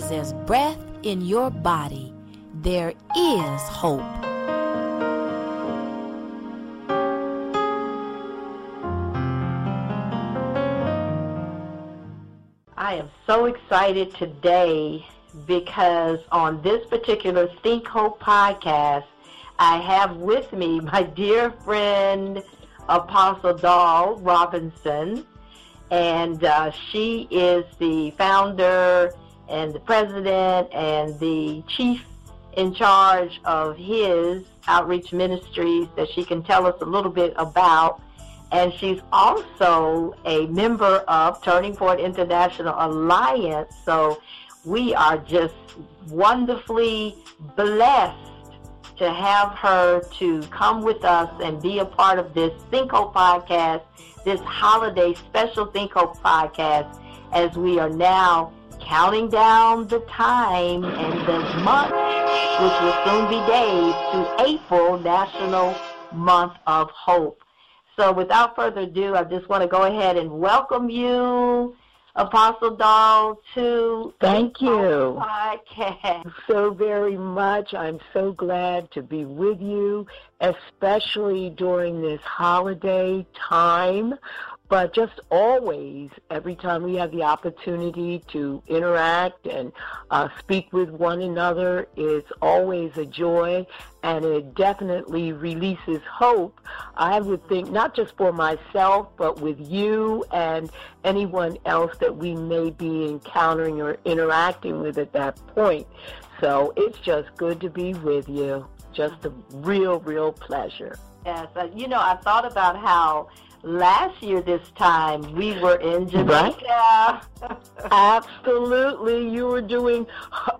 as there's breath in your body, there is hope. I am so excited today because on this particular Think Hope podcast, I have with me my dear friend Apostle Daryle Robinson, and uh, she is the founder and the president and the chief in charge of his outreach ministries that she can tell us a little bit about. And she's also a member of Turning Point International Alliance. So we are just wonderfully blessed to have her to come with us and be a part of this Think Hope podcast, this holiday special Think Hope podcast, as we are now counting down the time and the month, which will soon be days, to April, National Month of Hope. So without further ado, I just want to go ahead and welcome you, Apostle Daryle, to Think Hope podcast. so very much. I'm so glad to be with you, especially during this holiday time but just always, every time we have the opportunity to interact and uh, speak with one another, it's always a joy and it definitely releases hope. I would think not just for myself, but with you and anyone else that we may be encountering or interacting with at that point. So it's just good to be with you. Just a real, real pleasure. Yes, uh, you know, I thought about how last year this time we were in Jamaica. Right. Absolutely. You were doing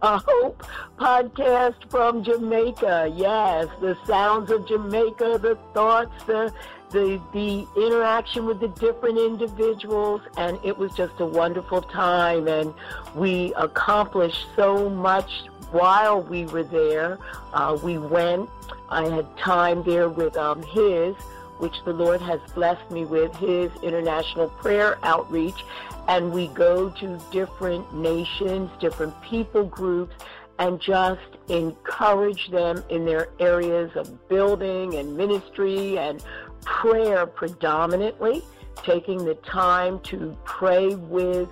a Hope podcast from Jamaica. Yes, the sounds of Jamaica, the thoughts, the the the interaction with the different individuals and it was just a wonderful time and we accomplished so much while we were there. Uh, we went. I had time there with um, his which the Lord has blessed me with, his international prayer outreach. And we go to different nations, different people groups, and just encourage them in their areas of building and ministry and prayer predominantly, taking the time to pray with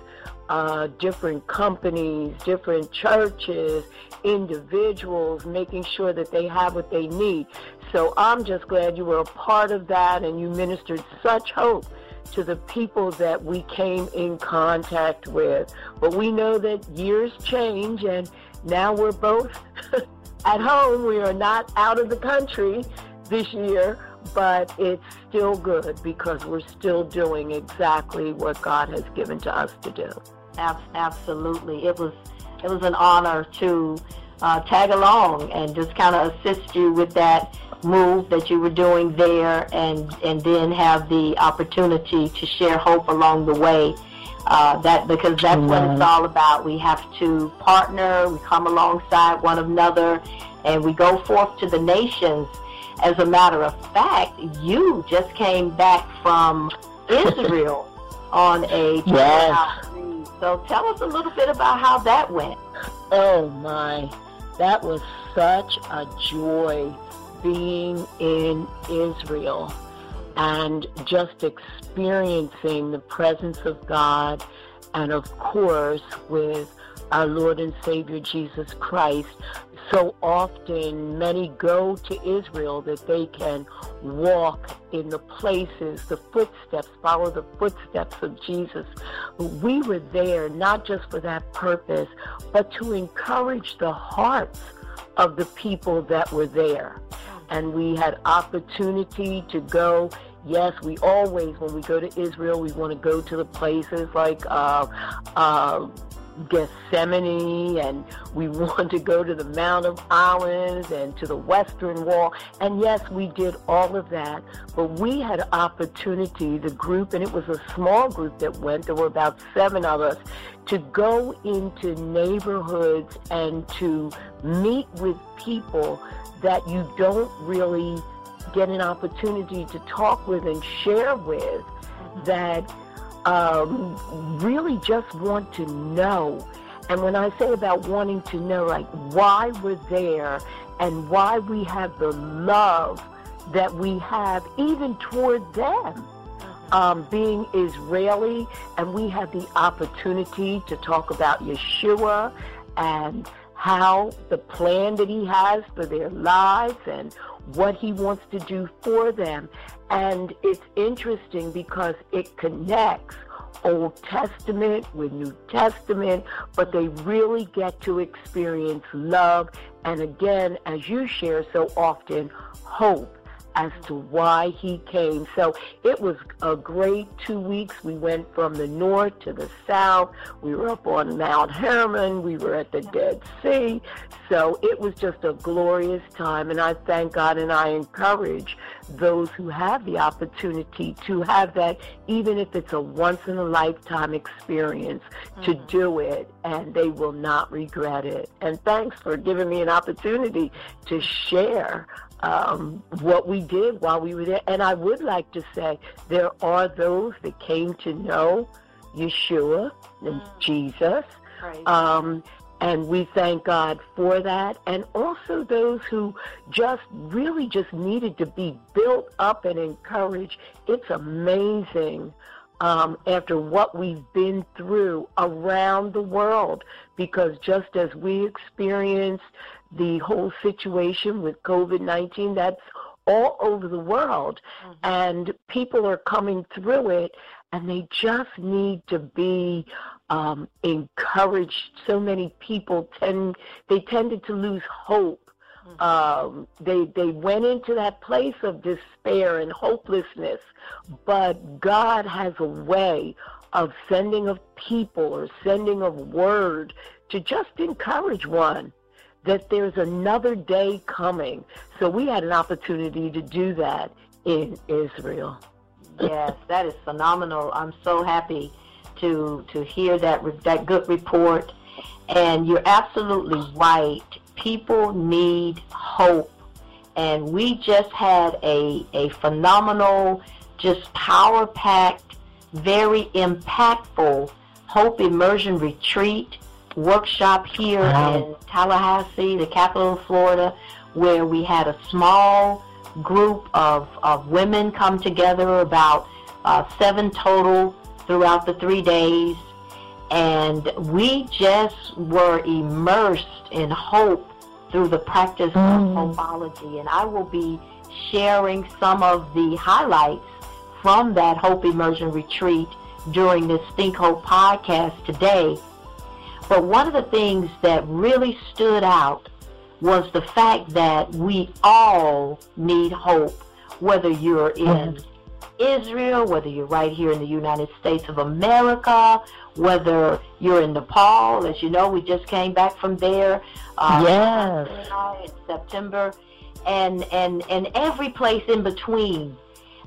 uh, different companies, different churches, individuals, making sure that they have what they need. So I'm just glad you were a part of that and you ministered such hope to the people that we came in contact with. But we know that years change and now we're both at home. We are not out of the country this year, but it's still good because we're still doing exactly what God has given to us to do. Absolutely. It was it was an honor to uh, tag along and just kind of assist you with that move that you were doing there and, and then have the opportunity to share hope along the way. Uh, that because that's what it's all about. We have to partner, we come alongside one another, and we go forth to the nations. As a matter of fact, you just came back from Israel on a yes. So tell us a little bit about how that went. Oh my, that was such a joy being in Israel and just experiencing the presence of God and of course with our Lord and Savior Jesus Christ. So often many go to Israel that they can walk in the places, the footsteps, follow the footsteps of Jesus. We were there not just for that purpose, but to encourage the hearts of the people that were there and we had opportunity to go. Yes, we always, when we go to Israel, we want to go to the places like uh, uh, Gethsemane, and we want to go to the Mount of Olives and to the Western Wall. And yes, we did all of that, but we had opportunity, the group, and it was a small group that went, there were about seven of us, to go into neighborhoods and to meet with people that you don't really get an opportunity to talk with and share with that um, really just want to know And when I say about wanting to know, like, why we're there and why we have the love that we have even toward them. Um, being Israeli, and we have the opportunity to talk about Yeshua and how the plan that he has for their lives and what he wants to do for them. And it's interesting because it connects Old Testament with New Testament, but they really get to experience love and again, as you share so often, hope as to why he came. So it was a great two weeks. We went from the north to the south. We were up on Mount Hermon. We were at the Dead Sea. So it was just a glorious time. And I thank God and I encourage those who have the opportunity to have that, even if it's a once in a lifetime experience, mm-hmm. to do it, and they will not regret it. And thanks for giving me an opportunity to share um, what we did while we were there. And I would like to say there are those that came to know Yeshua and mm. Jesus. Um, and we thank God for that. And also those who just really just needed to be built up and encouraged. It's amazing um, after what we've been through around the world because just as we experienced the whole situation with COVID 19. That's all over the world. Mm-hmm. And people are coming through it and they just need to be um, encouraged. So many people tend, they tended to lose hope. Mm-hmm. Um, they they went into that place of despair and hopelessness, but God has a way of sending of people or sending of word to just encourage one that there's another day coming. So we had an opportunity to do that in Israel. yes, that is phenomenal. I'm so happy to to hear that that good report. And you're absolutely right. People need hope. And we just had a, a phenomenal, just power packed, very impactful Hope Immersion Retreat workshop here wow. in Tallahassee, the capital of Florida, where we had a small group of, of women come together, about uh, seven total throughout the three days. And we just were immersed in hope through the practice mm. of hopeology. And I will be sharing some of the highlights from that Hope Immersion Retreat during this Think Hope podcast today. But one of the things that really stood out was the fact that we all need hope, whether you're in Israel, whether you're right here in the United States of America, whether you're in Nepal. As you know, we just came back from there. Uh, yes. In September, and and and every place in between.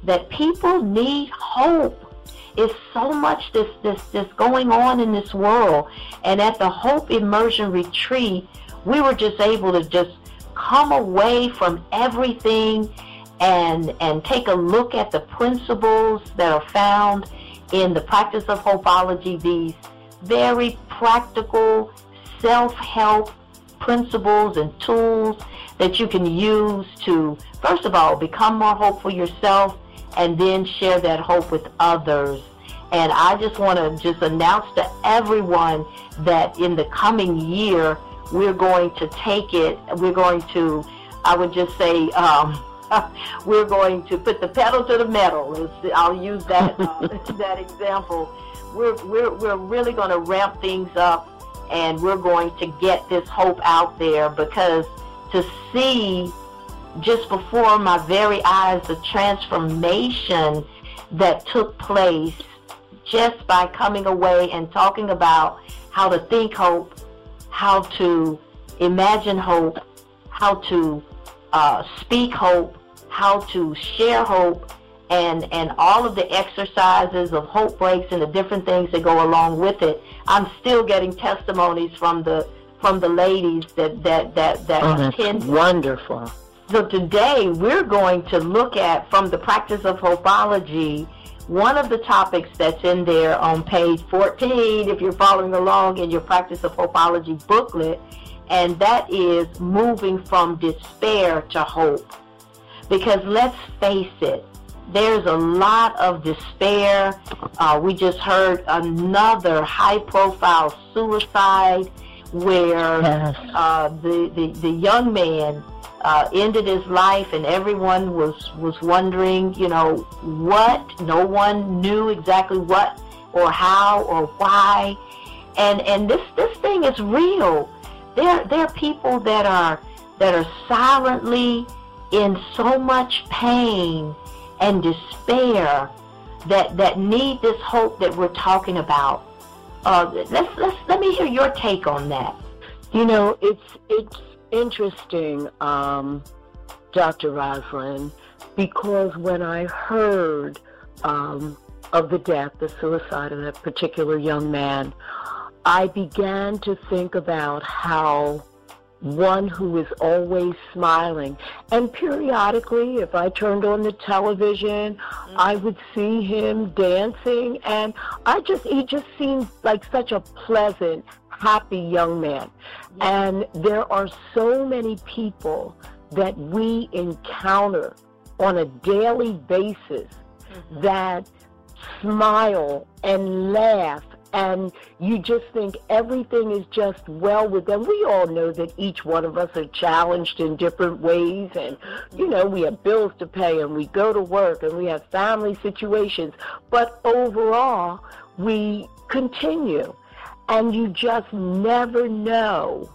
That people need hope is so much this this this going on in this world. And at the Hope Immersion Retreat, we were just able to just come away from everything and and take a look at the principles that are found in the practice of hopeology, these very practical self-help principles and tools that you can use to, first of all, become more hopeful yourself and then share that hope with others. And I just want to just announce to everyone that in the coming year, we're going to take it, we're going to, I would just say, um, we're going to put the pedal to the metal. I'll use that uh, that example. We're, we're, we're really going to ramp things up and we're going to get this hope out there because to see just before my very eyes the transformation that took place just by coming away and talking about how to think hope, how to imagine hope, how to uh, speak hope, how to share hope, and, and all of the exercises of hope breaks and the different things that go along with it. I'm still getting testimonies from the from the ladies that that that that oh, attend. Wonderful. So today we're going to look at from the practice of hopeology, one of the topics that's in there on page 14, if you're following along in your Practice of Hopeology booklet, and that is moving from despair to hope. Because let's face it, there's a lot of despair. Uh, we just heard another high profile suicide where uh, the, the, the young man uh, ended his life and everyone was, was wondering, you know, what? No one knew exactly what or how or why. And, and this, this thing is real. There, there are people that are, that are silently in so much pain and despair that, that need this hope that we're talking about. Uh, let's, let's, let me hear your take on that. You know, it's, it's interesting, um, Dr. Rosalind, because when I heard um, of the death, the suicide of that particular young man, I began to think about how one who is always smiling. And periodically, if I turned on the television, mm-hmm. I would see him dancing, and I just he just seemed like such a pleasant, happy young man. And there are so many people that we encounter on a daily basis mm-hmm. that smile and laugh and you just think everything is just well with them. We all know that each one of us are challenged in different ways and you know, we have bills to pay and we go to work and we have family situations, but overall we continue and you just never know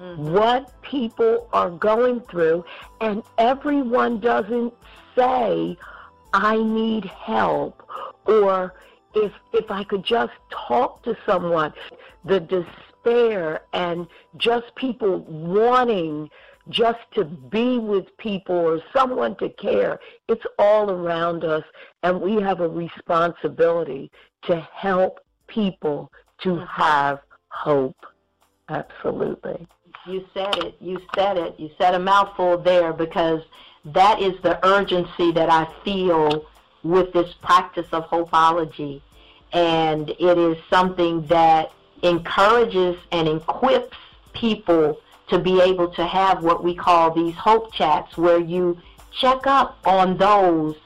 mm-hmm. what people are going through and everyone doesn't say I need help or if if I could just talk to someone, the despair and just people wanting just to be with people or someone to care, it's all around us and we have a responsibility to help people to mm-hmm. have hope. Absolutely. You said it. You said it. You said a mouthful there because that is the urgency that I feel with this practice of hopeology. And it is something that encourages and equips people to be able to have what we call these hope chats where you check up on those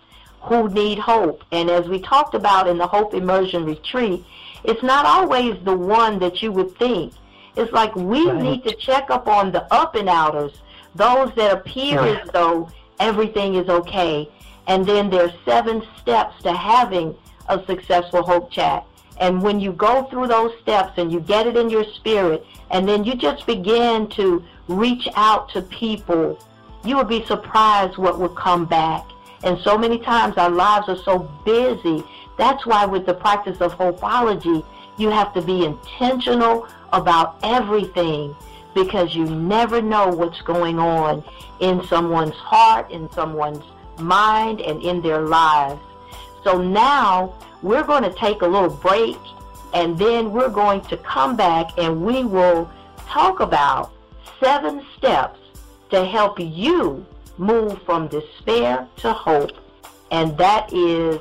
who need hope. And as we talked about in the Hope Immersion Retreat, it's not always the one that you would think. It's like we right. need to check up on the up and outers, those that appear as though everything is okay. And then there's seven steps to having a successful hope chat. And when you go through those steps and you get it in your spirit, and then you just begin to reach out to people, you will be surprised what will come back. And so many times our lives are so busy. That's why with the practice of hopeology, you have to be intentional about everything because you never know what's going on in someone's heart, in someone's mind, and in their lives. So now we're going to take a little break and then we're going to come back and we will talk about seven steps to help you move from despair to hope. And that is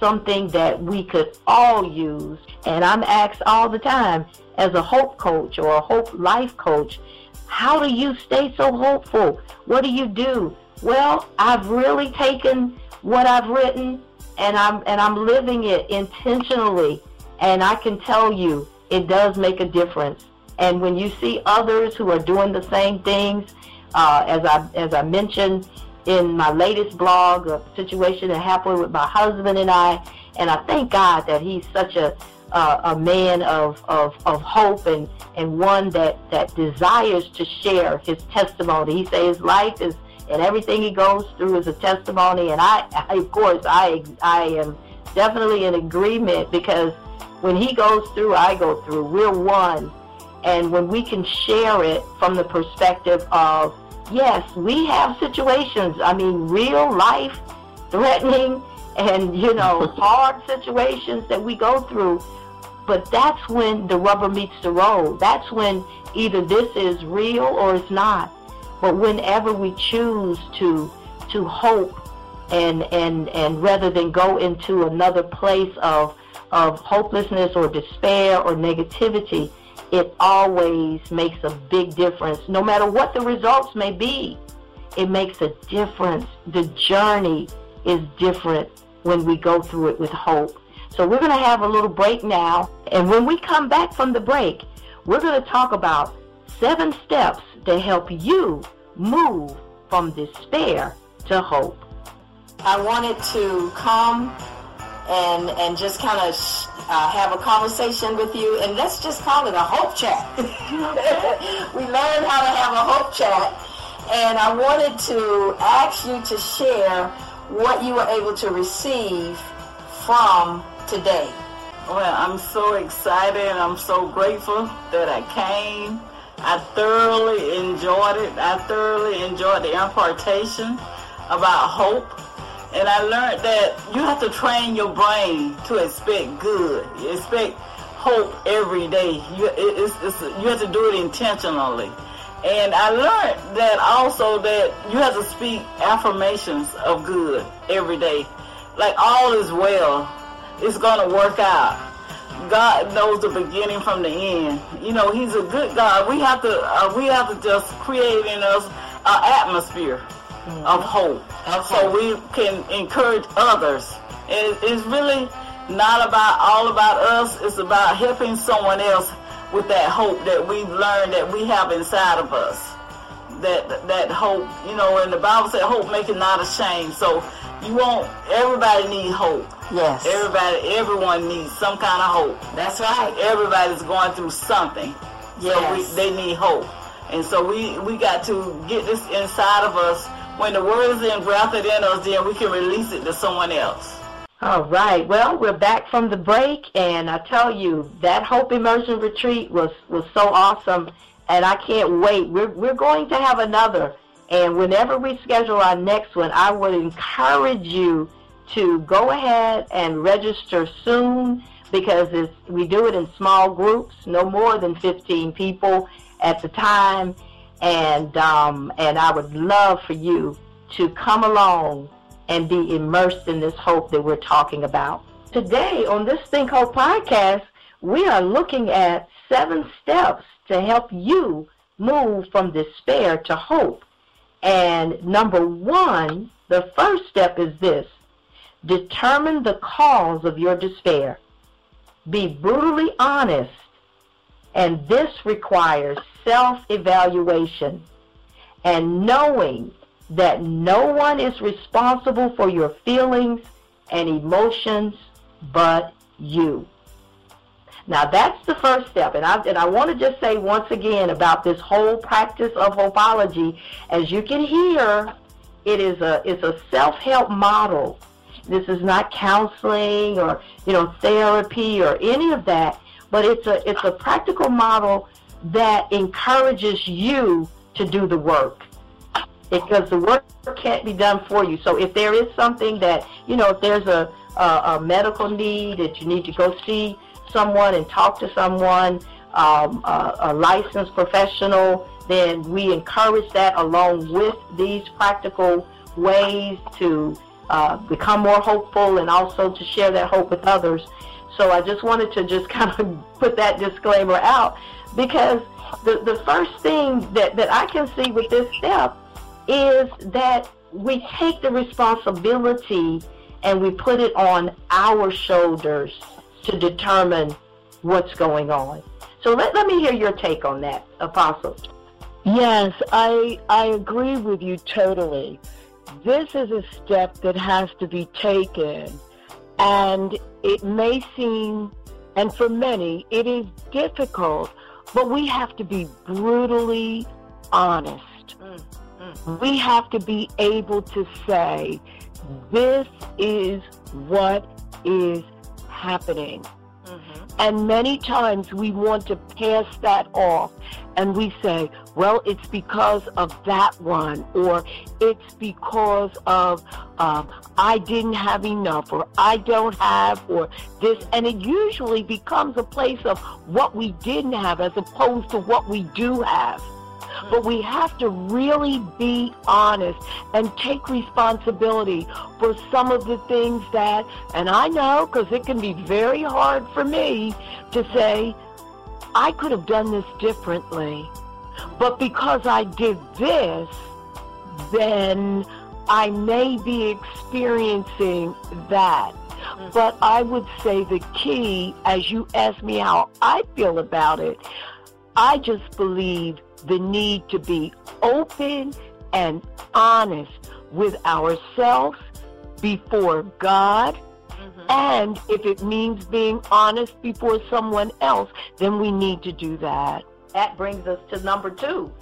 something that we could all use. And I'm asked all the time as a hope coach or a hope life coach, how do you stay so hopeful? What do you do? Well, I've really taken what I've written and I'm and I'm living it intentionally and I can tell you it does make a difference. And when you see others who are doing the same things, uh, as I as I mentioned in my latest blog, a situation that happened with my husband and I, and I thank God that he's such a uh, a man of, of, of hope and, and one that, that desires to share his testimony. He says his life is and everything he goes through is a testimony. And I, I, of course, I, I am definitely in agreement because when he goes through, I go through. We're one. And when we can share it from the perspective of, yes, we have situations, I mean, real life threatening and, you know, hard situations that we go through. But that's when the rubber meets the road. That's when either this is real or it's not. But whenever we choose to to hope and and and rather than go into another place of of hopelessness or despair or negativity, it always makes a big difference. No matter what the results may be, it makes a difference. The journey is different when we go through it with hope. So we're going to have a little break now. And when we come back from the break, we're going to talk about seven steps to help you move from despair to hope. I wanted to come and and just kind of uh, have a conversation with you, and let's just call it a hope chat. we learned how to have a hope chat, and I wanted to ask you to share what you were able to receive from today. Well, I'm so excited I'm so grateful that I came. I thoroughly enjoyed it. I thoroughly enjoyed the impartation about hope. And I learned that you have to train your brain to expect good. You expect hope every day. You, it's, it's, you have to do it intentionally. And I learned that also that you have to speak affirmations of good every day. Like all is well. It's going to work out. God knows the beginning from the end. You know, He's a good God. We have to uh, we have to just create in us an atmosphere mm-hmm. of hope, so we can encourage others. And it's really not about all about us. It's about helping someone else with that hope that we've learned that we have inside of us. That that hope, you know, and the Bible said, "Hope make it not ashamed." So you want everybody need hope. Yes. Everybody, everyone needs some kind of hope. That's right. Everybody's going through something. Yes. So we, they need hope. And so we, we got to get this inside of us. When the word is engrafted in us, then we can release it to someone else. All right. Well, we're back from the break, and I tell you, that Hope Immersion Retreat was, was so awesome, and I can't wait. We're, we're going to have another, and whenever we schedule our next one, I would encourage you to go ahead and register soon because we do it in small groups, no more than 15 people at the time, and um, and I would love for you to come along and be immersed in this hope that we're talking about. Today on this Think Hope podcast, we are looking at seven steps to help you move from despair to hope. And number one, the first step is this Determine the cause of your despair. Be brutally honest, and this requires self-evaluation and knowing that no one is responsible for your feelings and emotions but you. Now that's the first step, and I and I want to just say once again about this whole practice of hopeology. As you can hear, it is a it's a self-help model this is not counseling or you know therapy or any of that, but it's a it's a practical model that encourages you to do the work because the work can't be done for you. So if there is something that you know, if there's a a, a medical need that you need to go see someone and talk to someone, um, a, a licensed professional, then we encourage that along with these practical ways to uh, become more hopeful and also to share that hope with others. So I just wanted to just kind of put that disclaimer out because the, the first thing that, that I can see with this step is that we take the responsibility and we put it on our shoulders to determine what's going on. So let, let me hear your take on that, Apostle. Yes, I I agree with you totally this is a step that has to be taken. And it may seem, and for many, it is difficult, but we have to be brutally honest. Mm, mm. We have to be able to say, this is what is happening. Mm-hmm. And many times we want to pass that off and we say, well, it's because of that one, or it's because of I didn't have enough, or I don't have, or this. And it usually becomes a place of what we didn't have as opposed to what we do have. But we have to really be honest and take responsibility for some of the things that, and I know because it can be very hard for me to say, I could have done this differently. But because I did this, then I may be experiencing that. Mm. But I would say the key, as you ask me how I feel about it, I just believe the need to be open and honest with ourselves before God. Mm-hmm. And if it means being honest before someone else, then we need to do that. That brings us to number two,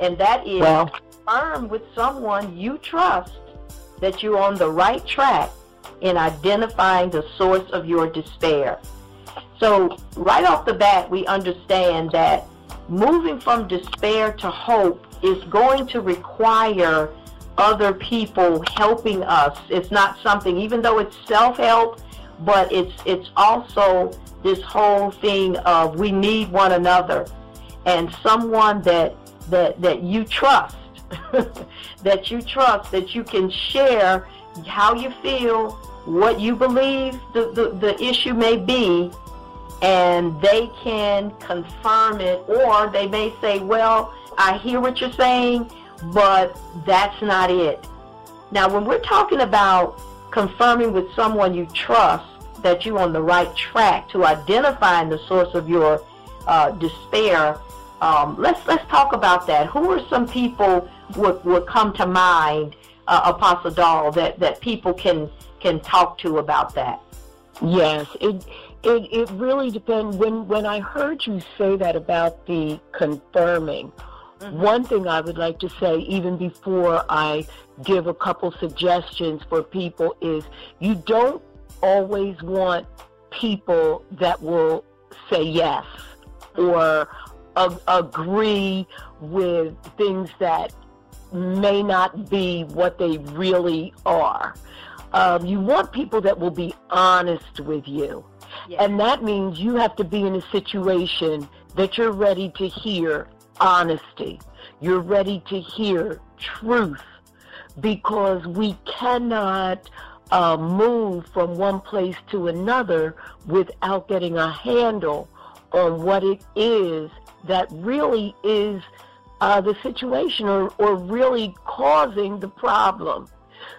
and that is Well, confirm with someone you trust that you're on the right track in identifying the source of your despair. So, right off the bat, we understand that moving from despair to hope is going to require other people helping us. It's not something, even though it's self-help, but it's it's also this whole thing of we need one another and someone that that that you trust that you trust that you can share how you feel what you believe the, the, the issue may be and they can confirm it or they may say well i hear what you're saying but that's not it. Now when we're talking about confirming with someone you trust that you're on the right track to identifying the source of your uh, despair um, let's let's talk about that. Who are some people would would come to mind, uh, Apostle Daryle, that that people can can talk to about that? Yes, it it it really depends. When when I heard you say that about the confirming, one thing I would like to say, even before I give a couple suggestions for people, is you don't always want people that will say yes or ag- agree with things that may not be what they really are. Um, you want people that will be honest with you. And that means you have to be in a situation that you're ready to hear honesty. You're ready to hear truth because we cannot uh, move from one place to another without getting a handle on what it is that really is uh, the situation or, or really causing the problem.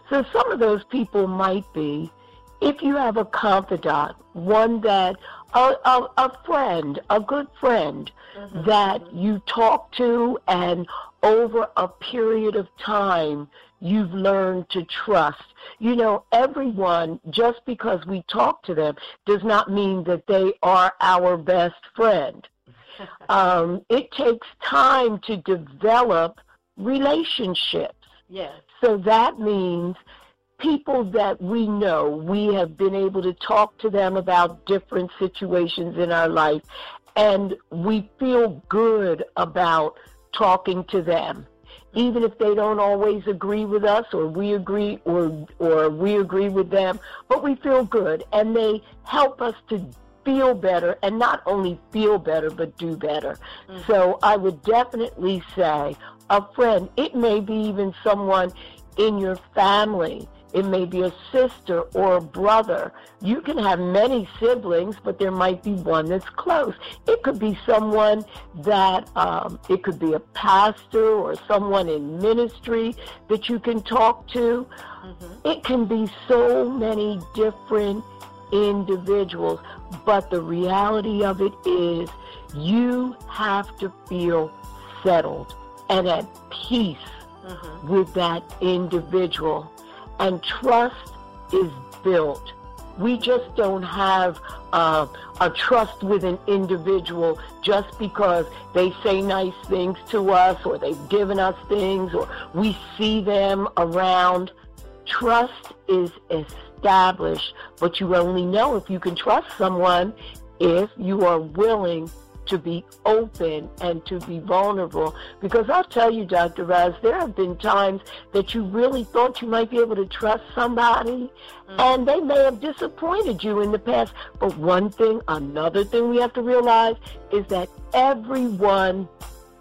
So some of those people might be, if you have a confidant, one that, a, a, a friend, a good friend that you talk to and over a period of time you've learned to trust. You know, everyone, just because we talk to them, does not mean that they are our best friend. Um, it takes time to develop relationships. Yes. So that means people that we know, we have been able to talk to them about different situations in our life, and we feel good about talking to them. Even if they don't always agree with us or we agree or or we agree with them, but we feel good and they help us to feel better and not only feel better but do better. So I would definitely say a friend, it may be even someone in your family. It may be a sister or a brother. You can have many siblings, but there might be one that's close. It could be someone that, um, it could be a pastor or someone in ministry that you can talk to. It can be so many different individuals, but the reality of it is you have to feel settled and at peace with that individual. And trust is built. We just don't have uh, a trust with an individual just because they say nice things to us or they've given us things or we see them around. Trust is established, but you only know if you can trust someone if you are willing to be open and to be vulnerable. Because I'll tell you, Dr. Raz, there have been times that you really thought you might be able to trust somebody, mm. and they may have disappointed you in the past. But one thing, another thing we have to realize is that everyone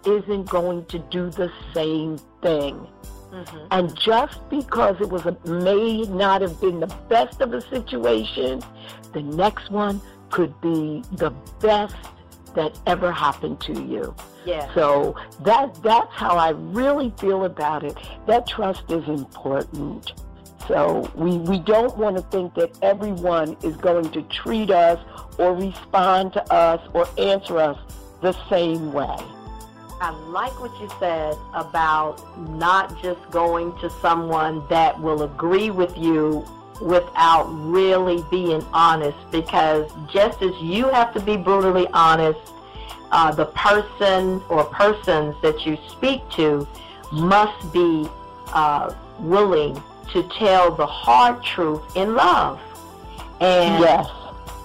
isn't going to do the same thing. Mm-hmm. And just because it was a, may not have been the best of a situation, the next one could be the best that ever happened to you. Yeah. So that that's how I really feel about it. That trust is important. So we, we don't want to think that everyone is going to treat us or respond to us or answer us the same way. I like what you said about not just going to someone that will agree with you without really being honest because just as you have to be brutally honest, uh, the person or persons that you speak to must be uh, willing to tell the hard truth in love. And yes.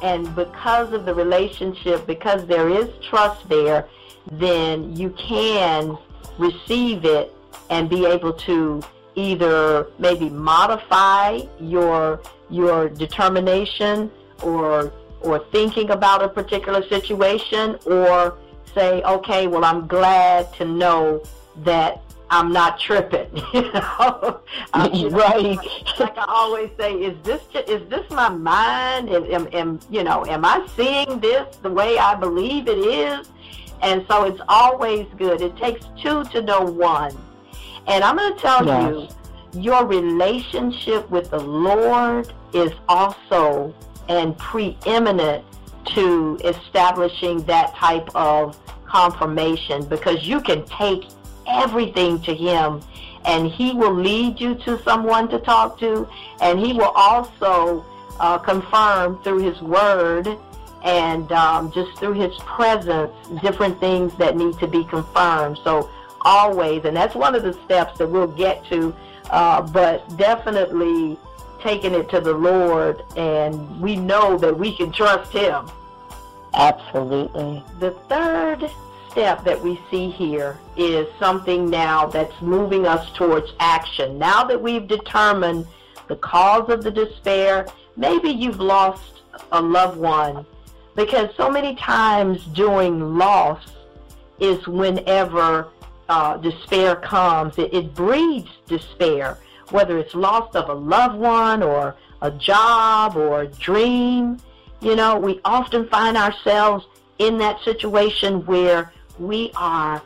And because of the relationship, because there is trust there, then you can receive it and be able to either maybe modify your your determination or or thinking about a particular situation or say, okay, well, I'm glad to know that I'm not tripping. you know, right? Like I always say, is this is this my mind? Am, am, am you know, am I seeing this the way I believe it is? And so it's always good. It takes two to know one. And I'm going to tell yes. you, your relationship with the Lord is also and preeminent to establishing that type of confirmation because you can take everything to him and he will lead you to someone to talk to and he will also uh, confirm through his word and um, just through his presence different things that need to be confirmed. So always and that's one of the steps that we'll get to uh, but definitely taking it to the lord and we know that we can trust him. Absolutely. The third step that we see here is something now that's moving us towards action. Now that we've determined the cause of the despair, maybe you've lost a loved one because so many times during loss is whenever uh, despair comes. It, it breeds despair, whether it's loss of a loved one or a job or a dream. You know, we often find ourselves in that situation where we are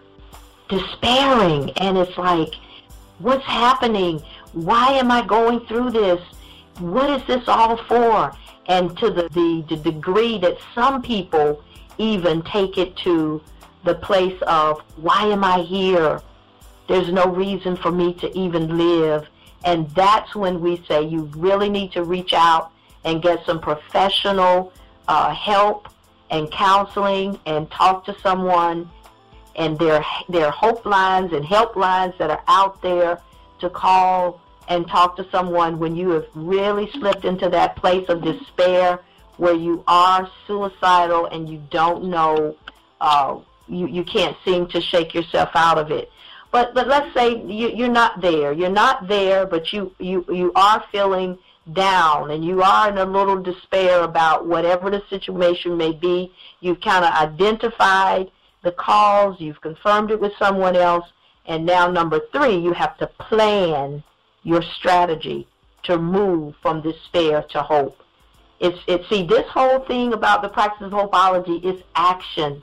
despairing and it's like, what's happening? Why am I going through this? What is this all for? And to the, the, the degree that some people even take it to the place of, why am I here? There's no reason for me to even live. And that's when we say you really need to reach out and get some professional uh, help and counseling and talk to someone and there there are hope lines and help lines that are out there to call and talk to someone when you have really slipped into that place of despair where you are suicidal and you don't know uh, you you can't seem to shake yourself out of it. But but let's say you, you're not there. You're not there but you you you are feeling down and you are in a little despair about whatever the situation may be. You've kind of identified the cause, you've confirmed it with someone else, and now number three, you have to plan your strategy to move from despair to hope. It's, it, see, this whole thing about the practice of hopeology is action.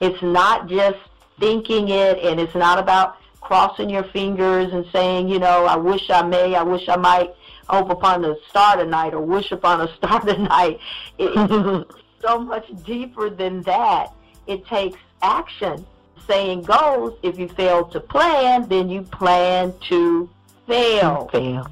It's not just thinking it, and it's not about crossing your fingers and saying, you know, I wish I may, I wish I might, hope upon a star tonight, or wish upon a star tonight. It, it's so much deeper than that. It takes action. Saying goes, if you fail to plan, then you plan to fail. Fail.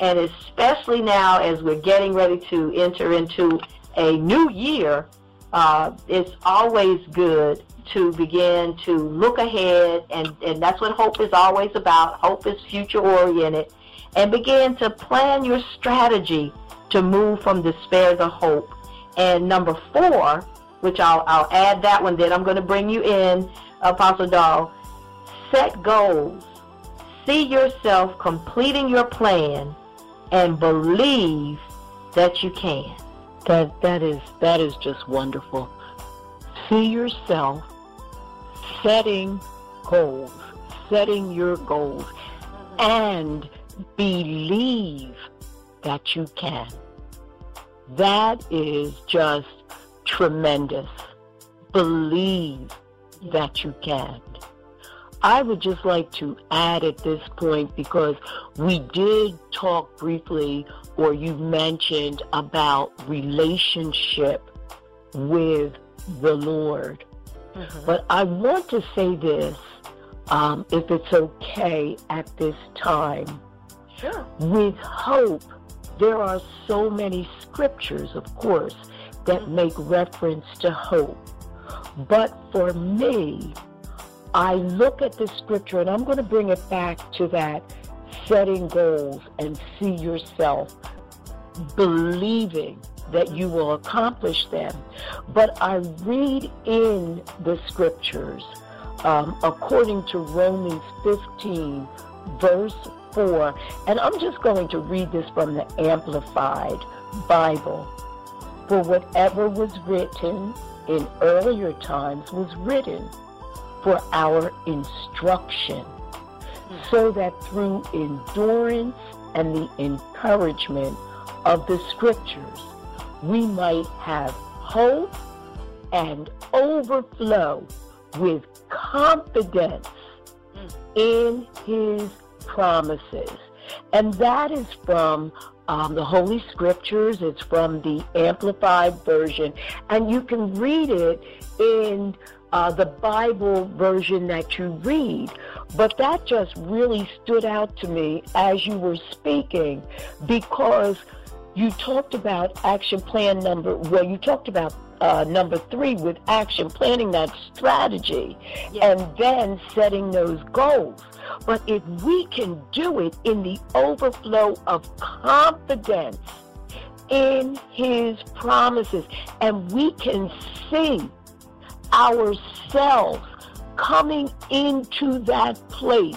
And especially now as we're getting ready to enter into a new year, uh, it's always good to begin to look ahead, and, and that's what hope is always about. Hope is future oriented, and begin to plan your strategy to move from despair to hope. And number four which I'll, I'll add that one. Then I'm going to bring you in, Apostle Daryle. Set goals. See yourself completing your plan and believe that you can. That that is that is just wonderful. See yourself setting goals, setting your goals, and believe that you can. That is just tremendous. Believe that you can. I would just like to add at this point because we did talk briefly or you mentioned about relationship with the Lord. Mm-hmm. But I want to say this, um, if it's okay at this time. Sure. With hope, there are so many scriptures, of course, that mm-hmm. make reference to hope. But for me, I look at the scripture and I'm going to bring it back to that setting goals and see yourself believing that you will accomplish them. But I read in the scriptures, um, according to Romans 15, verse 4, and I'm just going to read this from the Amplified Bible. For whatever was written in earlier times was written for our instruction, so that through endurance and the encouragement of the scriptures, we might have hope and overflow with confidence in his promises. And that is from um, the Holy Scriptures. It's from the Amplified Version. And you can read it in uh, the Bible version that you read. But that just really stood out to me as you were speaking because you talked about action plan number, well, you talked about uh, number three with action planning that strategy yes. and then setting those goals. But if we can do it in the overflow of confidence in his promises and we can see ourselves coming into that place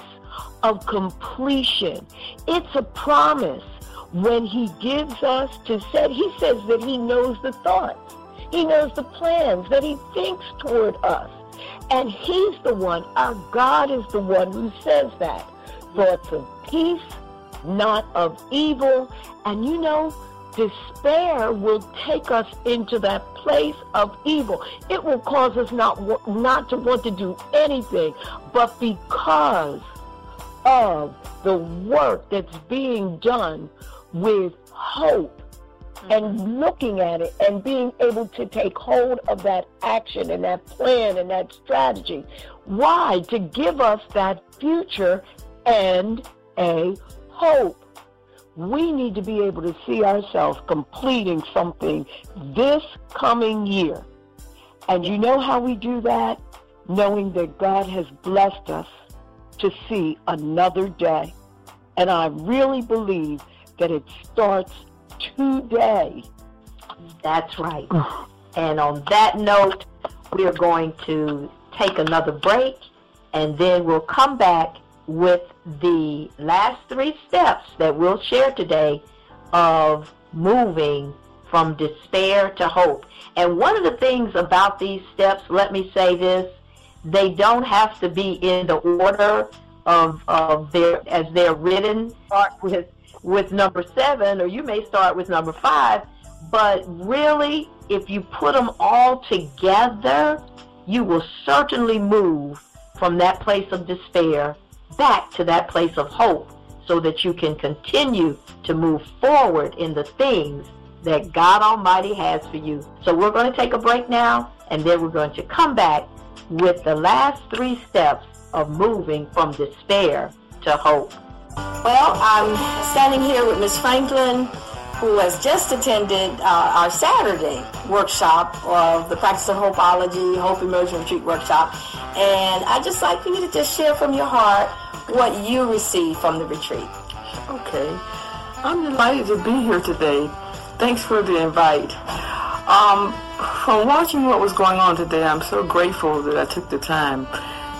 of completion. It's a promise when he gives us to say, he says that he knows the thoughts. He knows the plans that he thinks toward us. And he's the one, our God is the one who says that. Thoughts of peace, not of evil. And you know, despair will take us into that place of evil. It will cause us not, not to want to do anything, but because of the work that's being done with hope and mm-hmm. looking at it and being able to take hold of that action and that plan and that strategy. Why? To give us that future and a hope we need to be able to see ourselves completing something this coming year. And you know how we do that? Knowing that God has blessed us to see another day. And I really believe that it starts today. That's right. and on that note, we are going to take another break and then we'll come back with the last three steps that we'll share today of moving from despair to hope. And one of the things about these steps, let me say this, they don't have to be in the order of, of their as they're written. Start with with number seven, or you may start with number five. But really, if you put them all together, you will certainly move from that place of despair back to that place of hope so that you can continue to move forward in the things that God Almighty has for you. So we're going to take a break now, and then we're going to come back with the last three steps of moving from despair to hope. Well, I'm standing here with Ms. Franklin, who has just attended uh, our Saturday workshop of the Practice of Hopeology, Hope Immersion Retreat workshop. And I'd just like for you to just share from your heart what you received from the retreat. Okay. I'm delighted to be here today. Thanks for the invite. Um, from watching what was going on today, I'm so grateful that I took the time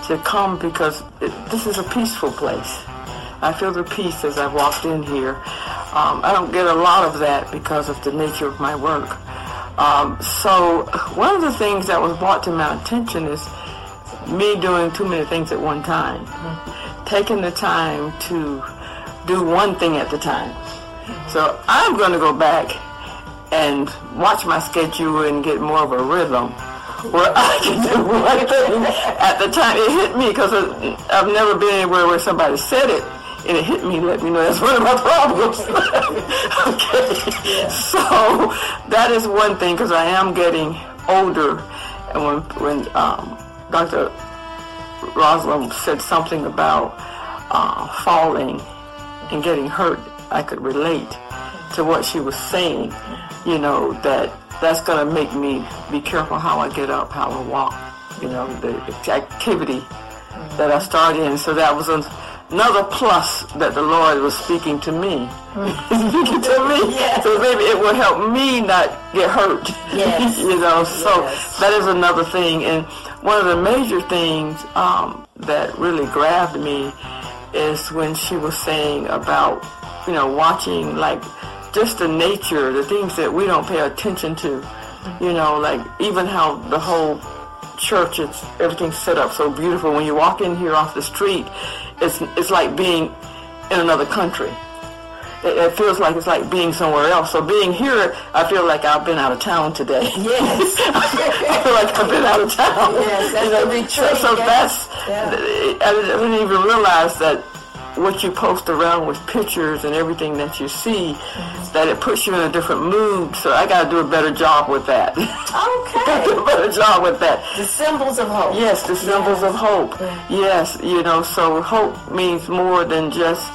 to come because it, this is a peaceful place. I feel the peace as I walked in here. Um, I don't get a lot of that because of the nature of my work. Um, so one of the things that was brought to my attention is me doing too many things at one time. Taking the time to do one thing at the time. So I'm going to go back and watch my schedule and get more of a rhythm where I can do one thing at the time. It hit me because I've never been anywhere where somebody said it and it hit me let me know that's one of my problems. okay. So that is one thing because I am getting older. And when, when um, Dr. Rosalind said something about uh, falling and getting hurt, I could relate to what she was saying. You know, that that's going to make me be careful how I get up, how I walk, you know, the activity that I start in. So that was another plus that the Lord was speaking to me. speaking to me. Yes. So maybe it will help me not get hurt. Yes. you know, so yes. that is another thing. And one of the major things um, that really grabbed me is when she was saying about, you know, watching like just the nature, the things that we don't pay attention to. You know, like even how the whole church, it's everything's set up so beautiful. When you walk in here off the street, it's it's like being in another country. It, it, feels like it's like being somewhere else. So being here, I feel like I've been out of town today. Yes, I feel like I've been out of town. Yes, that's you know. So, so that's yeah. I didn't even realize that what you post around with pictures and everything that you see, mm-hmm. that it puts you in a different mood. So I got to do a better job with that. Okay. do a better job with that. The symbols of hope. Yes, the symbols of hope. Yes, you know, so hope means more than just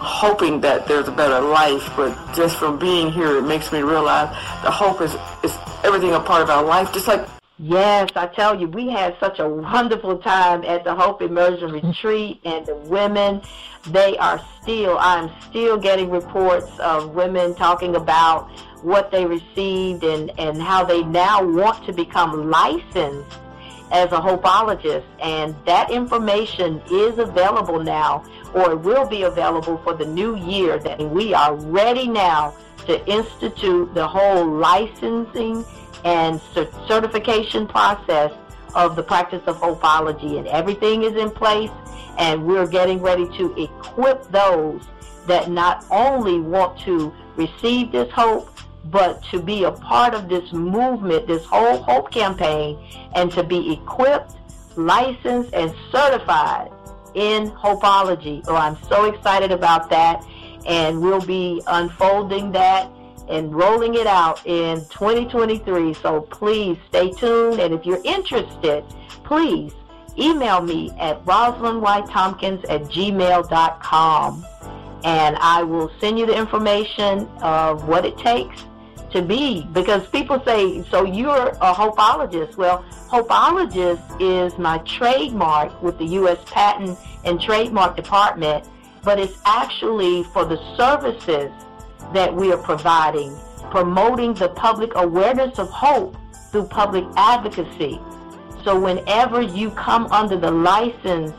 hoping that there's a better life, but just from being here, it makes me realize the hope is, is everything a part of our life, just like Yes, I tell you, we had such a wonderful time at the Hope Immersion Retreat, and the women, they are still, I'm still getting reports of women talking about what they received and, and how they now want to become licensed as a hopeologist. And that information is available now, or it will be available for the new year, that we are ready now to institute the whole licensing and certification process of the practice of hopeology, and everything is in place, and we're getting ready to equip those that not only want to receive this hope, but to be a part of this movement, this whole hope campaign, and to be equipped, licensed, and certified in hopeology. Oh, I'm so excited about that, and we'll be unfolding that and rolling it out in 2023. So please stay tuned. And if you're interested, please email me at rosalindwhitetompkins at gmail.com. And I will send you the information of what it takes to be because people say, so you're a hopeologist. Well, hopeologist is my trademark with the U.S. Patent and Trademark Department, but it's actually for the services that we are providing, promoting the public awareness of hope through public advocacy. So whenever you come under the license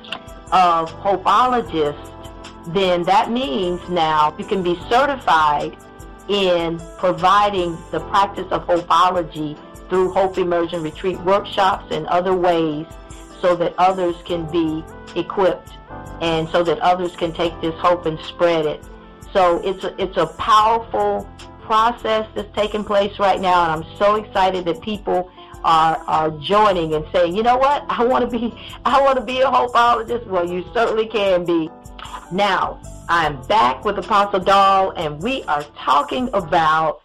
of hopeologist, then that means now you can be certified in providing the practice of hopeology through Hope Immersion Retreat workshops and other ways so that others can be equipped and so that others can take this hope and spread it. So it's a, it's a powerful process that's taking place right now, and I'm so excited that people are are joining and saying, you know what, I want to be I want to be a hopeologist. Well, you certainly can be. Now I'm back with Apostle Daryle, and we are talking about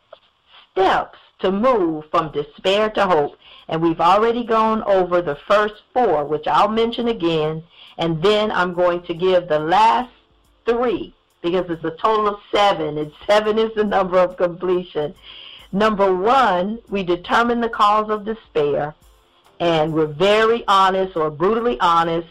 steps to move from despair to hope. And we've already gone over the first four, which I'll mention again, and then I'm going to give the last three because it's a total of seven, and seven is the number of completion. Number one, we determine the cause of despair, and we're very honest or brutally honest,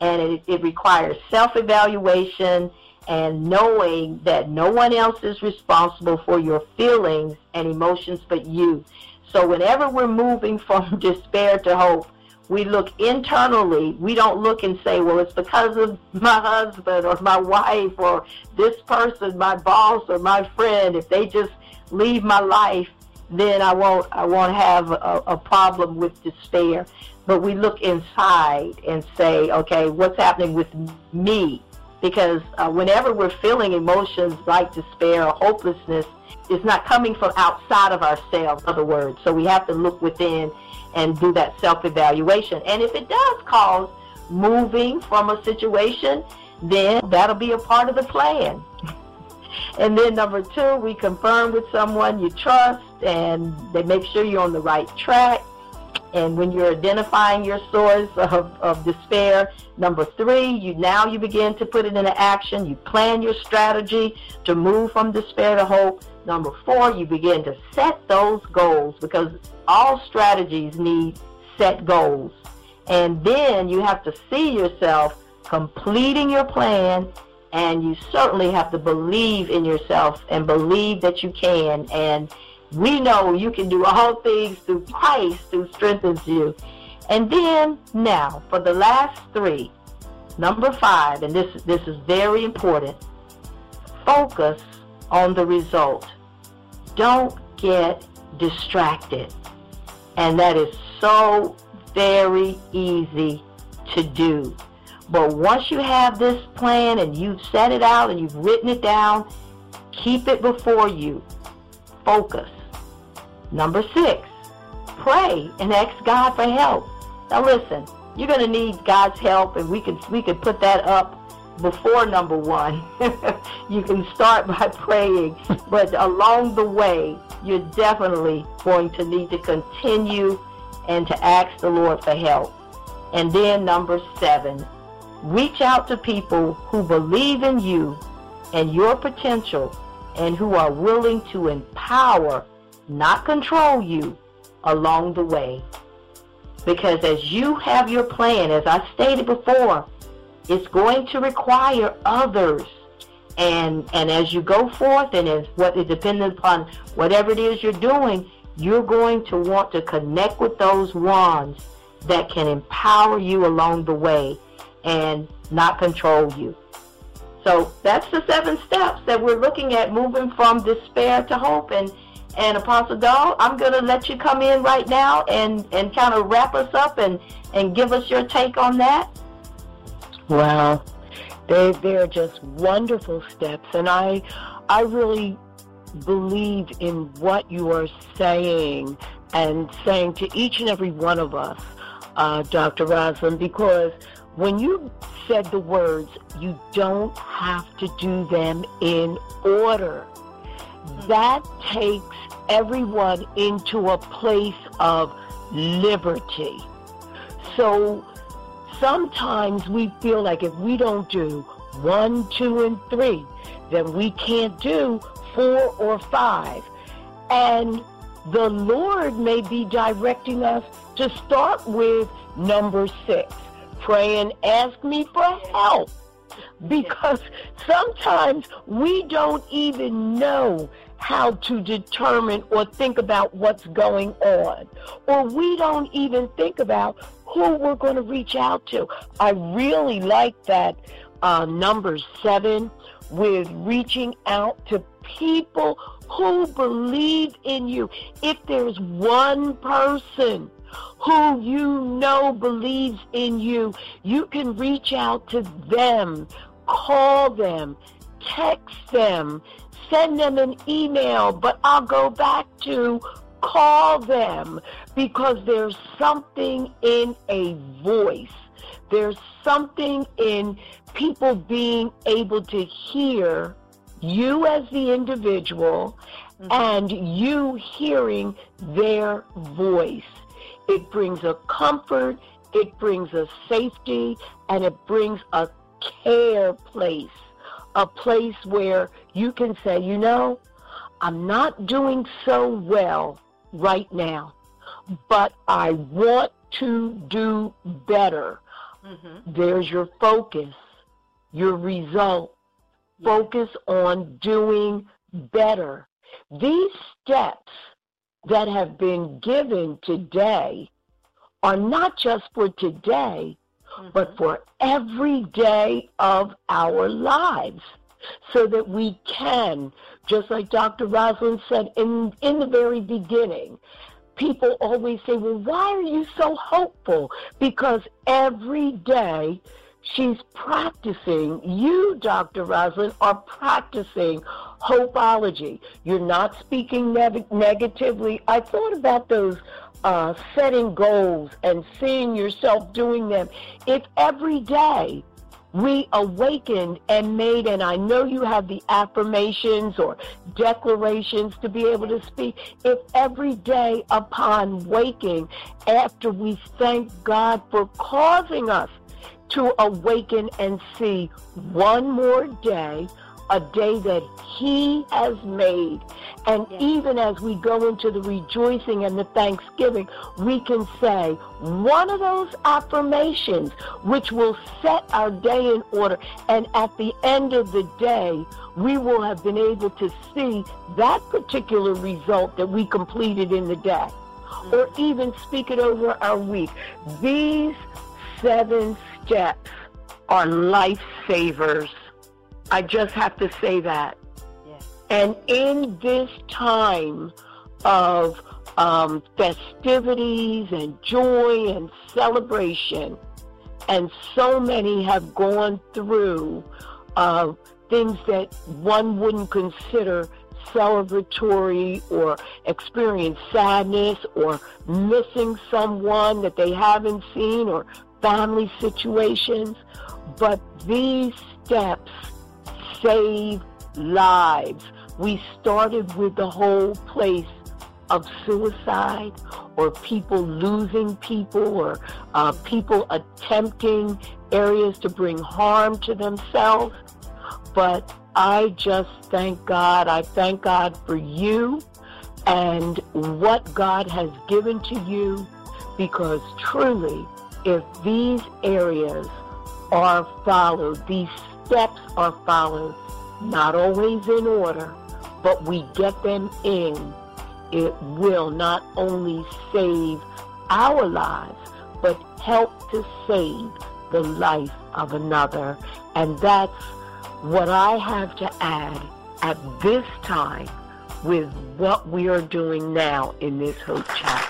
and it, it requires self-evaluation and knowing that no one else is responsible for your feelings and emotions but you. So whenever we're moving from despair to hope, we look internally. We don't look and say, well, it's because of my husband or my wife or this person, my boss or my friend. If they just leave my life, then I won't I won't have a, a problem with despair. But we look inside and say, okay, what's happening with me? Because uh, whenever we're feeling emotions like despair or hopelessness, it's not coming from outside of ourselves. In other words, so we have to look within and do that self-evaluation. And if it does cause moving from a situation, then that'll be a part of the plan. and then number two, we confirm with someone you trust and they make sure you're on the right track. And when you're identifying your source of, of despair, number three, you now you begin to put it into action. You plan your strategy to move from despair to hope. Number four, you begin to set those goals because all strategies need set goals. And then you have to see yourself completing your plan and you certainly have to believe in yourself and believe that you can and we know you can do all things through Christ who strengthens you. And then now for the last three, number five, and this this is very important. Focus on the result. Don't get distracted. And that is so very easy to do. But once you have this plan and you've set it out and you've written it down, keep it before you. Focus. Number six, pray and ask God for help. Now listen, you're going to need God's help, and we can we can put that up before number one. you can start by praying, but along the way, you're definitely going to need to continue and to ask the Lord for help. And then number seven, reach out to people who believe in you and your potential and who are willing to empower not control you along the way. Because as you have your plan, as I stated before, it's going to require others. And and as you go forth and as what is dependent upon whatever it is you're doing, you're going to want to connect with those ones that can empower you along the way and not control you. So that's the seven steps that we're looking at moving from despair to hope and and Apostle Daryle, I'm going to let you come in right now and, and kind of wrap us up and, and give us your take on that. Wow. They, they're just wonderful steps. And I, I really believe in what you are saying and saying to each and every one of us, uh, Dr. Rosalind, because when you said the words, you don't have to do them in order. That takes everyone into a place of liberty. So sometimes we feel like if we don't do one, two, and three, then we can't do four or five. And the Lord may be directing us to start with number six. Pray and ask me for help. Because sometimes we don't even know how to determine or think about what's going on. Or we don't even think about who we're going to reach out to. I really like that uh, number seven with reaching out to people who believe in you. If there's one person who you know believes in you, you can reach out to them, call them, text them, send them an email, but I'll go back to call them because there's something in a voice. There's something in people being able to hear you as the individual mm-hmm. and you hearing their voice. It brings a comfort, it brings a safety, and it brings a care place a place where you can say, you know, I'm not doing so well right now, but I want to do better. Mm-hmm. There's your focus, your result. Focus on doing better. These steps that have been given today are not just for today, mm-hmm. but for every day of our lives so that we can just like Dr. Rosalind said in, in the very beginning, people always say, well, why are you so hopeful? Because every day she's practicing, you, Dr. Rosalind, are practicing hopeology. You're not speaking ne- negatively. I thought about those uh, setting goals and seeing yourself doing them. If every day we awakened and made, and I know you have the affirmations or declarations to be able to speak. If every day upon waking, after we thank God for causing us to awaken and see one more day a day that he has made. And yes. even as we go into the rejoicing and the thanksgiving, we can say one of those affirmations which will set our day in order. And at the end of the day, we will have been able to see that particular result that we completed in the day. Mm-hmm. Or even speak it over our week. These seven steps are lifesavers I just have to say that. And in this time of um, festivities and joy and celebration, and so many have gone through uh, things that one wouldn't consider celebratory or experience sadness or missing someone that they haven't seen or family situations. But these steps save lives. We started with the whole place of suicide or people losing people or uh, people attempting areas to bring harm to themselves. But I just thank God. I thank God for you and what God has given to you because truly, if these areas are followed, these steps are followed, not always in order, but we get them in, it will not only save our lives, but help to save the life of another. And that's what I have to add at this time with what we are doing now in this Hope Chat.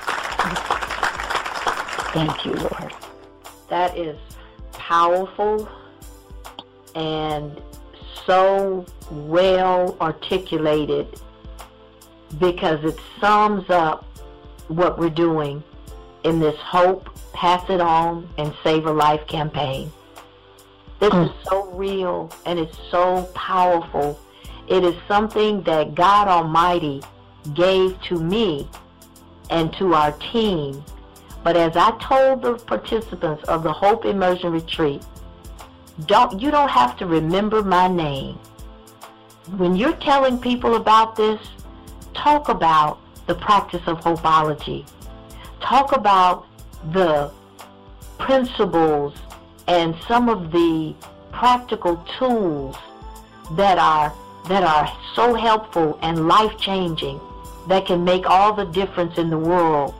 Thank you, Lord. That is powerful and so well articulated because it sums up what we're doing in this Hope, Pass It On, and Save a Life campaign. This mm. is so real and it's so powerful. It is something that God Almighty gave to me and to our team. But as I told the participants of the Hope Immersion Retreat, don't you don't have to remember my name. When you're telling people about this, talk about the practice of hopeology. Talk about the principles and some of the practical tools that are that are so helpful and life-changing that can make all the difference in the world.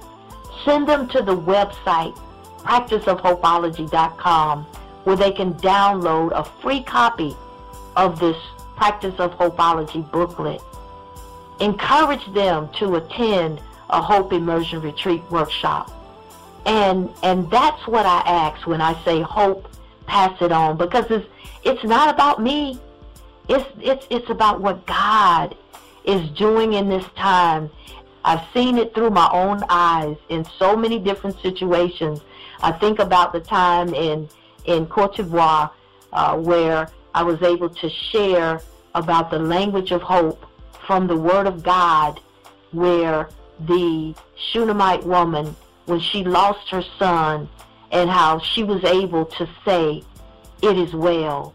Send them to the website practiceofhopeology.com where they can download a free copy of this Practice of Hopeology booklet. Encourage them to attend a Hope Immersion Retreat workshop. And and that's what I ask when I say hope, pass it on because it's it's not about me. It's it's it's about what God is doing in this time. I've seen it through my own eyes in so many different situations. I think about the time in in Cote d'Ivoire uh, where I was able to share about the language of hope from the Word of God where the Shunammite woman, when she lost her son, and how she was able to say, it is well.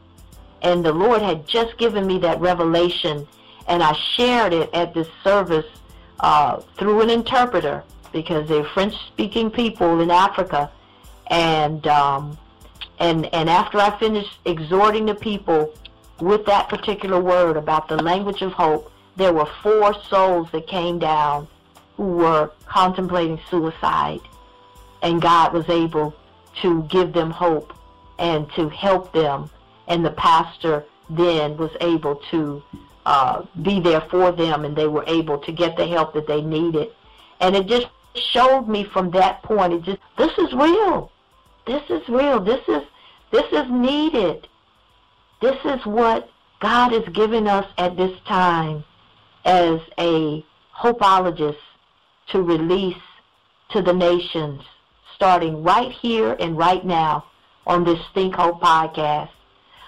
And the Lord had just given me that revelation, and I shared it at this service uh, through an interpreter because they're French-speaking people in Africa. And um, and, and after I finished exhorting the people with that particular word about the language of hope, there were four souls that came down who were contemplating suicide. And God was able to give them hope and to help them. And the pastor then was able to uh, be there for them and they were able to get the help that they needed. And it just showed me from that point, it just, this is real. This is real. This is, this is needed. This is what God has given us at this time as a hopeologist to release to the nations, starting right here and right now on this Think Hope podcast.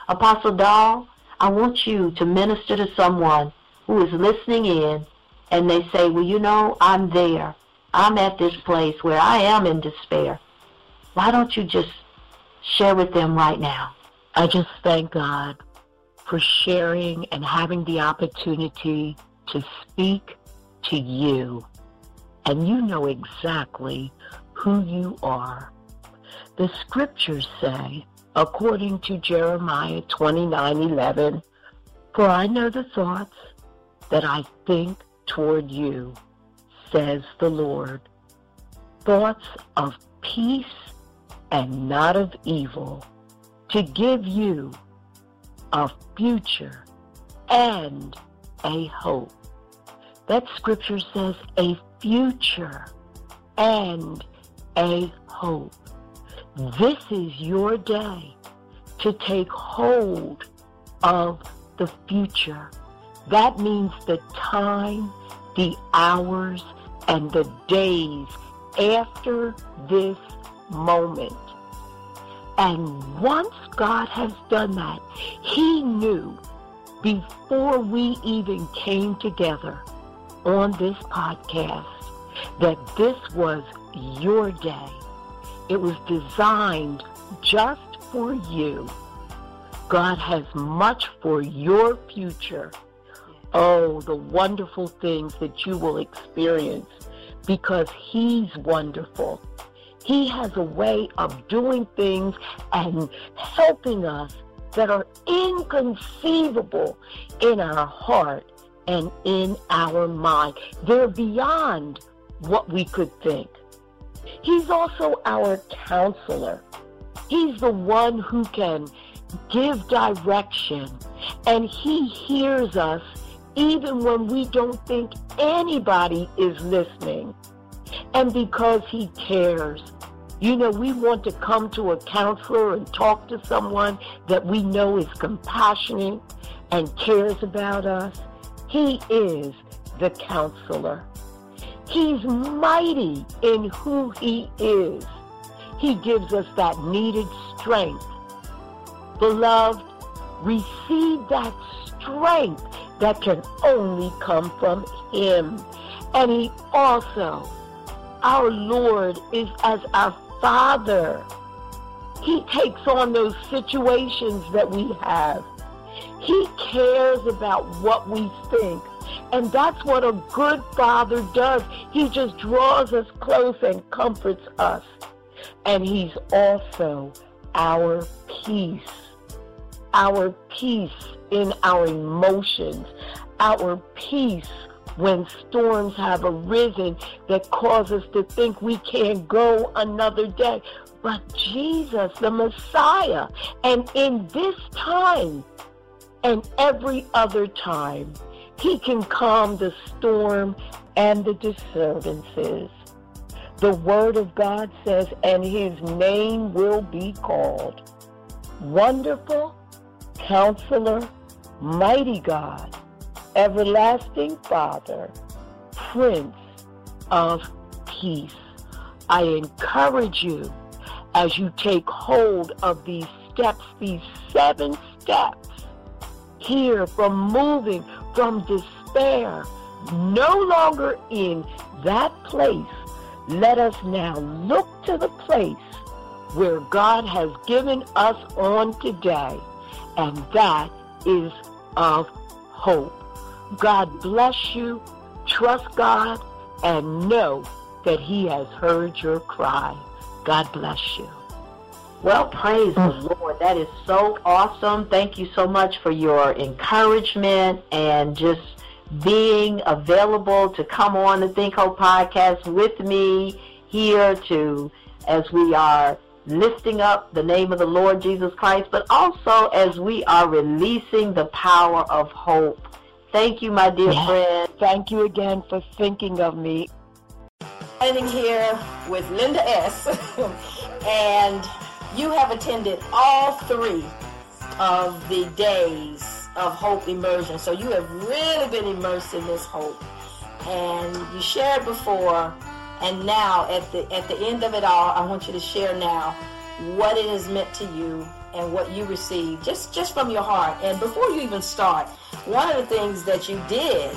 Apostle Daryle, I want you to minister to someone who is listening in and they say, well, you know, I'm there. I'm at this place where I am in despair. Why don't you just share with them right now? I just thank God for sharing and having the opportunity to speak to you. And you know exactly who you are. The scriptures say, according to Jeremiah 29:11, "For I know the thoughts that I think toward you," says the Lord, "thoughts of peace and not of evil, to give you a future and a hope." That scripture says a future and a hope. This is your day to take hold of the future. That means the time, the hours, and the days after this moment. And once God has done that, He knew before we even came together on this podcast that this was your day. It was designed just for you. God has much for your future. Oh, the wonderful things that you will experience because He's wonderful. He has a way of doing things and helping us that are inconceivable in our heart and in our mind. They're beyond what we could think. He's also our counselor. He's the one who can give direction, and He hears us even when we don't think anybody is listening. And because He cares, you know, we want to come to a counselor and talk to someone that we know is compassionate and cares about us. He is the counselor. He's mighty in who he is. He gives us that needed strength. Beloved, receive that strength that can only come from him. And he also, our Lord, is as our Father. He takes on those situations that we have. He cares about what we think. And that's what a good father does. He just draws us close and comforts us. And he's also our peace. Our peace in our emotions. Our peace when storms have arisen that cause us to think we can't go another day. But Jesus, the Messiah, and in this time and every other time, he can calm the storm and the disturbances. The Word of God says, and His name will be called Wonderful, Counselor, Mighty God, Everlasting Father, Prince of Peace. I encourage you as you take hold of these steps, these seven steps, here from moving from despair, no longer in that place, let us now look to the place where God has given us on today, and that is of hope. God bless you. Trust God and know that he has heard your cry. God bless you. Well, praise the mm. Lord. That is so awesome. Thank you so much for your encouragement and just being available to come on the Think Hope podcast with me here to as we are lifting up the name of the Lord Jesus Christ, but also as we are releasing the power of hope Thank you, my dear Yeah. friend. Thank you again for thinking of me. Standing here with Linda S. and you have attended all three of the days of Hope Immersion. So you have really been immersed in this hope. And you shared before, and now at the at the end of it all, I want you to share now what it has meant to you and what you received just just from your heart. And before you even start, one of the things that you did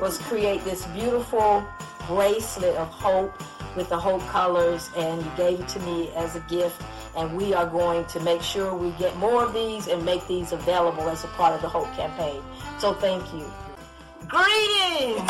was create this beautiful bracelet of hope with the hope colors and you gave it to me as a gift and we are going to make sure we get more of these and make these available as a part of the hope campaign so thank you Greetings!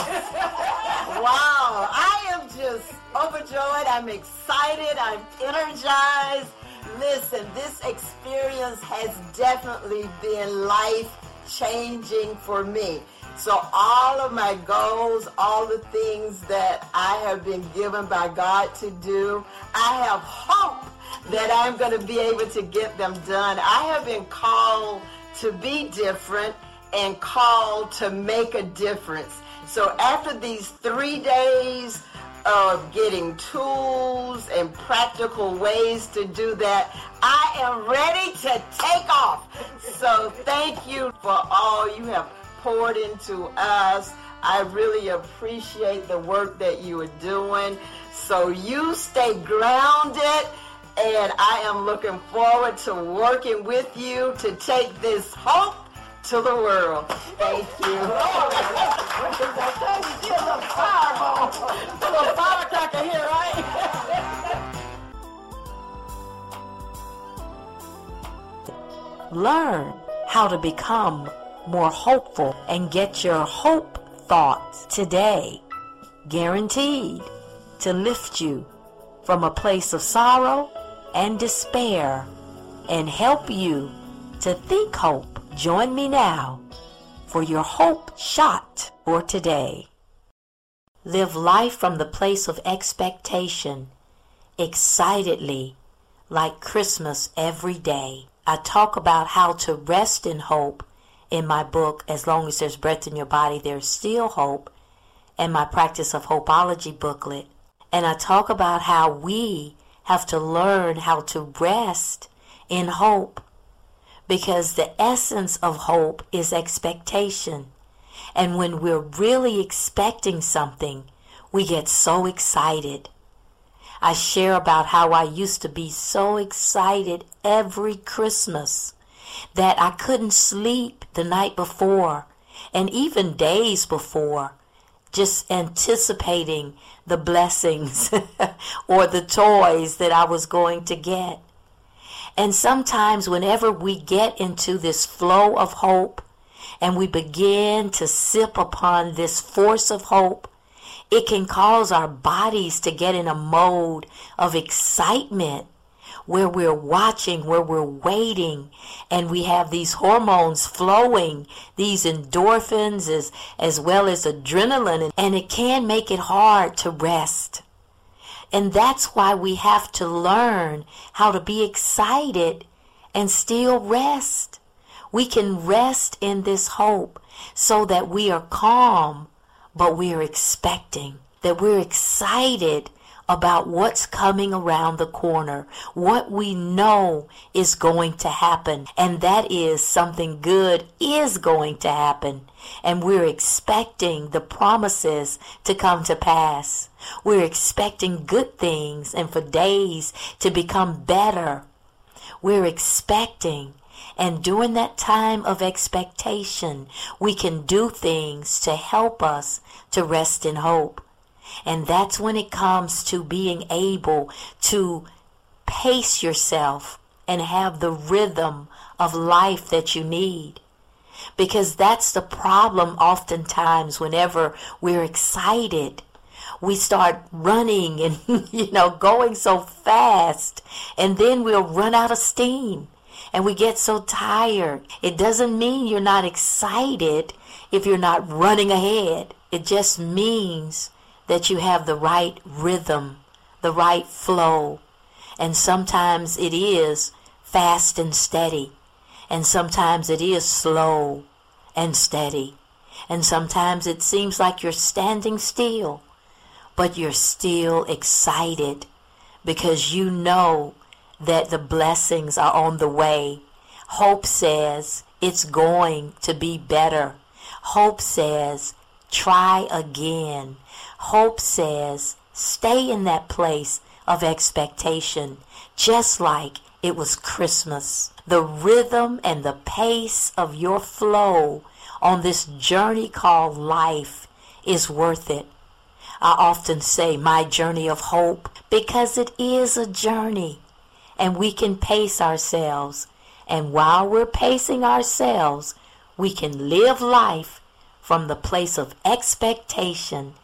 wow, I am just overjoyed. I'm excited. I'm energized. Listen, this experience has definitely been life changing for me. So, all of my goals, all the things that I have been given by God to do, I have hope that I'm going to be able to get them done. I have been called to be different and called to make a difference. So after these three days of getting tools and practical ways to do that, I am ready to take off. So thank you for all you have poured into us. I really appreciate the work that you are doing. So you stay grounded and I am looking forward to working with you to take this hope to the world. Thank you. Learn how to become more hopeful and get your hope thoughts today, guaranteed to lift you from a place of sorrow and despair and help you to think hope. Join me now for your hope thought for today. Live life from the place of expectation, excitedly, like Christmas every day. I talk about how to rest in hope in my book, As Long as There's Breath in Your Body, There's Still Hope, and my Practice of Hopeology booklet. And I talk about how we have to learn how to rest in hope because the essence of hope is expectation. And when we're really expecting something, we get so excited. I share about how I used to be so excited every Christmas that I couldn't sleep the night before and even days before, just anticipating the blessings or the toys that I was going to get. And sometimes, whenever we get into this flow of hope and we begin to sip upon this force of hope, it can cause our bodies to get in a mode of excitement where we're watching, where we're waiting, and we have these hormones flowing, these endorphins as, as well as adrenaline, and it can make it hard to rest. And that's why we have to learn how to be excited and still rest. We can rest in this hope so that we are calm, but we are expecting, that we're excited about what's coming around the corner, what we know is going to happen, and that is something good is going to happen, and we're expecting the promises to come to pass. We're expecting good things and for days to become better. We're expecting. And during that time of expectation, we can do things to help us to rest in hope. And that's when it comes to being able to pace yourself and have the rhythm of life that you need. Because that's the problem oftentimes whenever we're excited. We start running and, you know, going so fast and then we'll run out of steam and we get so tired. It doesn't mean you're not excited if you're not running ahead. It just means that you have the right rhythm, the right flow. And sometimes it is fast and steady. And sometimes it is slow and steady. And sometimes it seems like you're standing still, but you're still excited because you know that the blessings are on the way. Hope says it's going to be better. Hope says try again. Hope says stay in that place of expectation, just like it was Christmas. The rhythm and the pace of your flow on this journey called life is worth it. I often say my journey of hope because it is a journey and we can pace ourselves. And while we're pacing ourselves, we can live life from the place of expectation,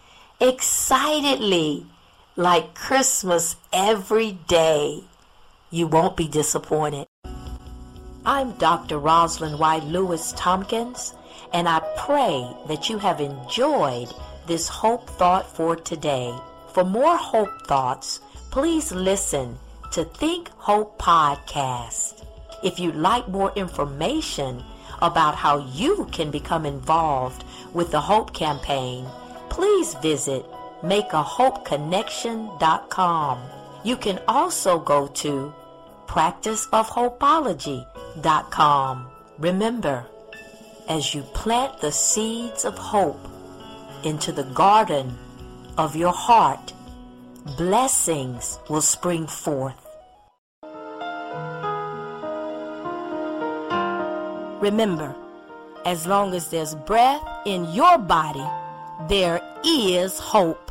excitedly, like Christmas every day. You won't be disappointed. I'm Dr. Rosalind White Lewis Tompkins, and I pray that you have enjoyed this hope thought for today. For more hope thoughts, please listen to Think Hope Podcast. If you'd like more information about how you can become involved with the Hope Campaign, please visit makeahopeconnection.com. You can also go to practiceofhopeology.com. Remember, as you plant the seeds of hope into the garden of your heart, blessings will spring forth. Remember, as long as there's breath in your body, there is hope.